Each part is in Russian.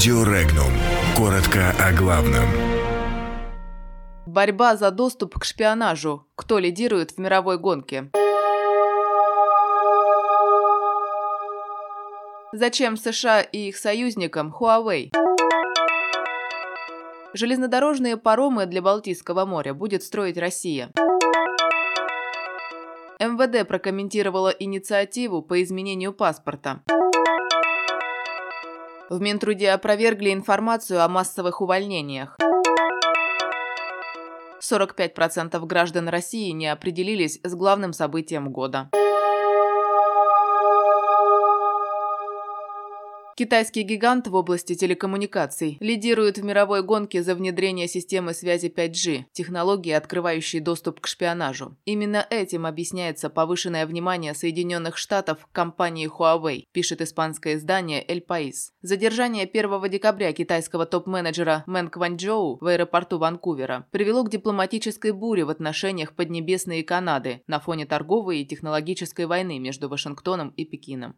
Радио Регнум. Коротко о главном. Борьба за доступ к шпионажу. Кто лидирует в мировой гонке? Зачем США и их союзникам Huawei? Железнодорожные паромы для Балтийского моря будет строить Россия. МВД прокомментировала инициативу по изменению паспорта. В Минтруде опровергли информацию о массовых увольнениях. 45% граждан России не определились с главным событием года. Китайский гигант в области телекоммуникаций лидирует в мировой гонке за внедрение системы связи 5G, технологии, открывающей доступ к шпионажу. Именно этим объясняется повышенное внимание Соединенных Штатов к компании Huawei, пишет испанское издание El País. Задержание 1 декабря китайского топ-менеджера Мэн Кванчжоу в аэропорту Ванкувера привело к дипломатической буре в отношениях Поднебесной и Канады на фоне торговой и технологической войны между Вашингтоном и Пекином.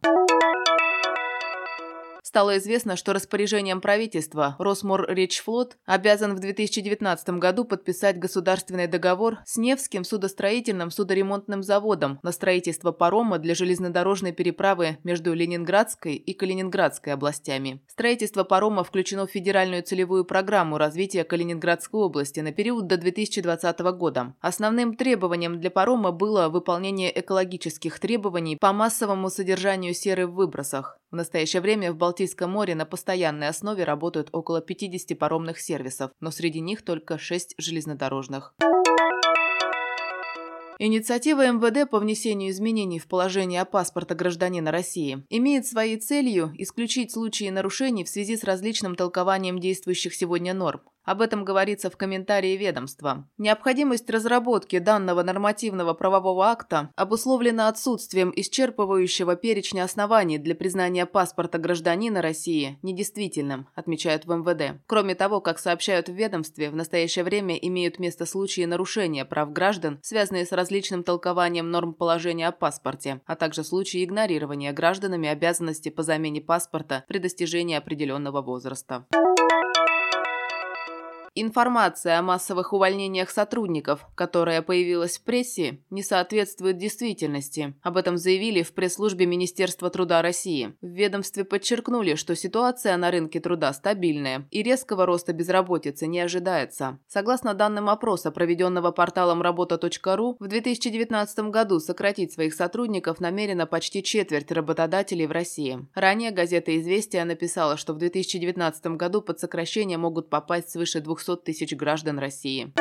Стало известно, что распоряжением правительства Росморречфлот обязан в 2019 году подписать государственный договор с Невским судостроительным судоремонтным заводом на строительство парома для железнодорожной переправы между Ленинградской и Калининградской областями. Строительство парома включено в федеральную целевую программу развития Калининградской области на период до 2020 года. Основным требованием для парома было выполнение экологических требований по массовому содержанию серы в выбросах. В настоящее время в Балтийском море на постоянной основе работают около 50 паромных сервисов, но среди них только 6 железнодорожных. Инициатива МВД по внесению изменений в положение о паспорта гражданина России имеет своей целью исключить случаи нарушений в связи с различным толкованием действующих сегодня норм. Об этом говорится в комментарии ведомства. Необходимость разработки данного нормативного правового акта обусловлена отсутствием исчерпывающего перечня оснований для признания паспорта гражданина России недействительным, отмечают в МВД. Кроме того, как сообщают в ведомстве, в настоящее время имеют место случаи нарушения прав граждан, связанные с различным толкованием норм положения о паспорте, а также случаи игнорирования гражданами обязанности по замене паспорта при достижении определенного возраста. Информация о массовых увольнениях сотрудников, которая появилась в прессе, не соответствует действительности. Об этом заявили в пресс-службе Министерства труда России. В ведомстве подчеркнули, что ситуация на рынке труда стабильная и резкого роста безработицы не ожидается. Согласно данным опроса, проведенного порталом работа.ру, в 2019 году сократить своих сотрудников намерено почти четверть работодателей в России. Ранее газета «Известия» написала, что в 2019 году под сокращение могут попасть свыше 200 200 тысяч граждан России.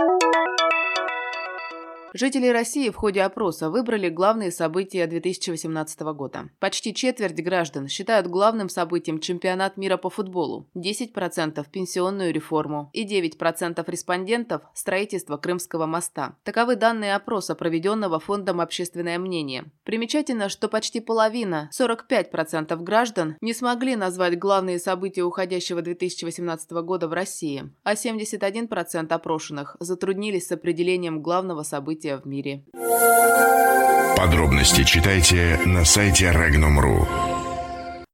Жители России в ходе опроса выбрали главные события 2018 года. Почти четверть граждан считают главным событием чемпионат мира по футболу, 10% – пенсионную реформу и 9% респондентов – строительство Крымского моста. Таковы данные опроса, проведенного Фондом «Общественное мнение». Примечательно, что почти половина, 45% граждан, не смогли назвать главные события уходящего 2018 года в России, а 71% опрошенных затруднились с определением главного события события в мире. Подробности читайте на сайте Regnum.ru.